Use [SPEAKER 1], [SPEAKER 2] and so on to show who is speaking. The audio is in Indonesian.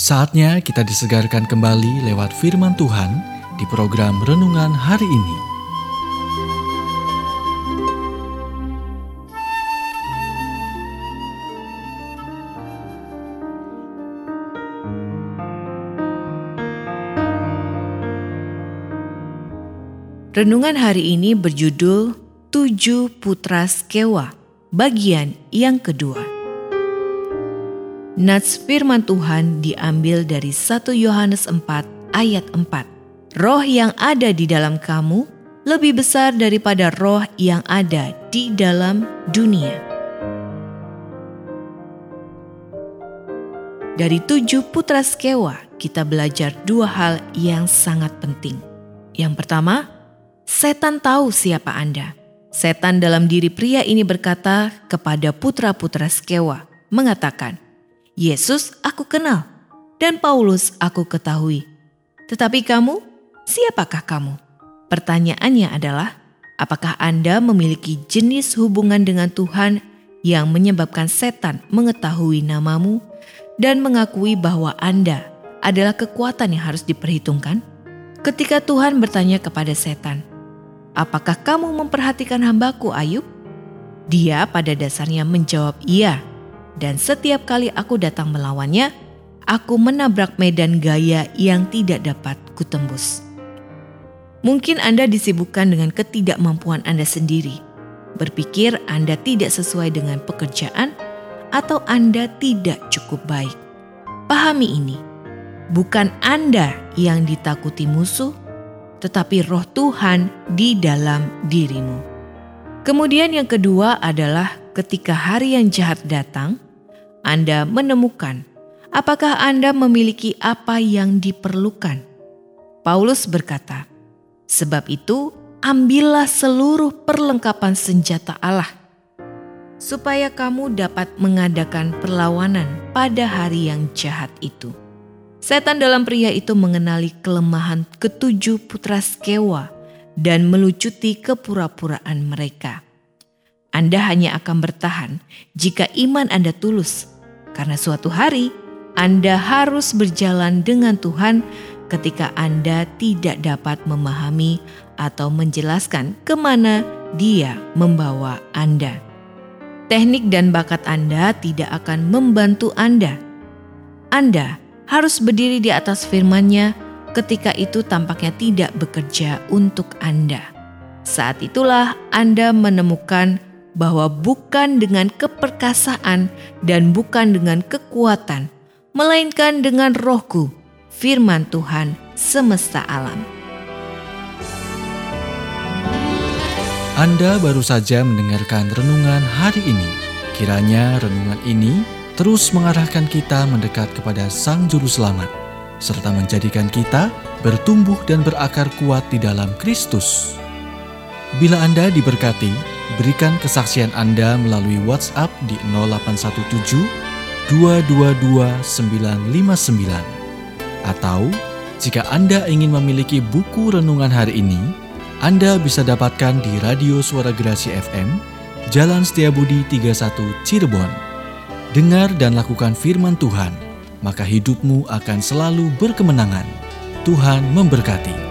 [SPEAKER 1] Saatnya kita disegarkan kembali lewat firman Tuhan di program renungan hari ini.
[SPEAKER 2] Renungan hari ini berjudul Tujuh Putra Skewa, bagian yang kedua. Nats firman Tuhan diambil dari 1 Yohanes 4 ayat 4. Roh yang ada di dalam kamu lebih besar daripada roh yang ada di dalam dunia. Dari tujuh putra Skewa, kita belajar dua hal yang sangat penting. Yang pertama, setan tahu siapa Anda. Setan dalam diri pria ini berkata kepada putra-putra Skewa, mengatakan, Yesus aku kenal dan Paulus aku ketahui. Tetapi kamu, siapakah kamu? Pertanyaannya adalah, apakah Anda memiliki jenis hubungan dengan Tuhan yang menyebabkan setan mengetahui namamu dan mengakui bahwa Anda adalah kekuatan yang harus diperhitungkan? Ketika Tuhan bertanya kepada setan, "Apakah kamu memperhatikan hambaku Ayub?" Dia pada dasarnya menjawab iya dan setiap kali aku datang melawannya, aku menabrak medan gaya yang tidak dapat kutembus. Mungkin Anda disibukkan dengan ketidakmampuan Anda sendiri, berpikir Anda tidak sesuai dengan pekerjaan, atau Anda tidak cukup baik. Pahami ini, bukan Anda yang ditakuti musuh, tetapi Roh Tuhan di dalam dirimu. Kemudian, yang kedua adalah ketika hari yang jahat datang, anda menemukan apakah Anda memiliki apa yang diperlukan. Paulus berkata, "Sebab itu, ambillah seluruh perlengkapan senjata Allah, supaya kamu dapat mengadakan perlawanan pada hari yang jahat itu." Setan dalam pria itu mengenali kelemahan ketujuh putra Skewa dan melucuti kepura-puraan mereka. Anda hanya akan bertahan jika iman Anda tulus, karena suatu hari Anda harus berjalan dengan Tuhan ketika Anda tidak dapat memahami atau menjelaskan ke mana Dia membawa Anda. Teknik dan bakat Anda tidak akan membantu Anda. Anda harus berdiri di atas firman-Nya ketika itu tampaknya tidak bekerja untuk Anda. Saat itulah Anda menemukan bahwa bukan dengan keperkasaan dan bukan dengan kekuatan, melainkan dengan rohku, firman Tuhan semesta alam.
[SPEAKER 1] Anda baru saja mendengarkan renungan hari ini. Kiranya renungan ini terus mengarahkan kita mendekat kepada Sang Juru Selamat, serta menjadikan kita bertumbuh dan berakar kuat di dalam Kristus. Bila Anda diberkati, Berikan kesaksian Anda melalui WhatsApp di 0817 222 959 atau jika Anda ingin memiliki buku renungan hari ini, Anda bisa dapatkan di Radio Suara Gerasi FM, Jalan Setiabudi 31 Cirebon. Dengar dan lakukan firman Tuhan, maka hidupmu akan selalu berkemenangan. Tuhan memberkati.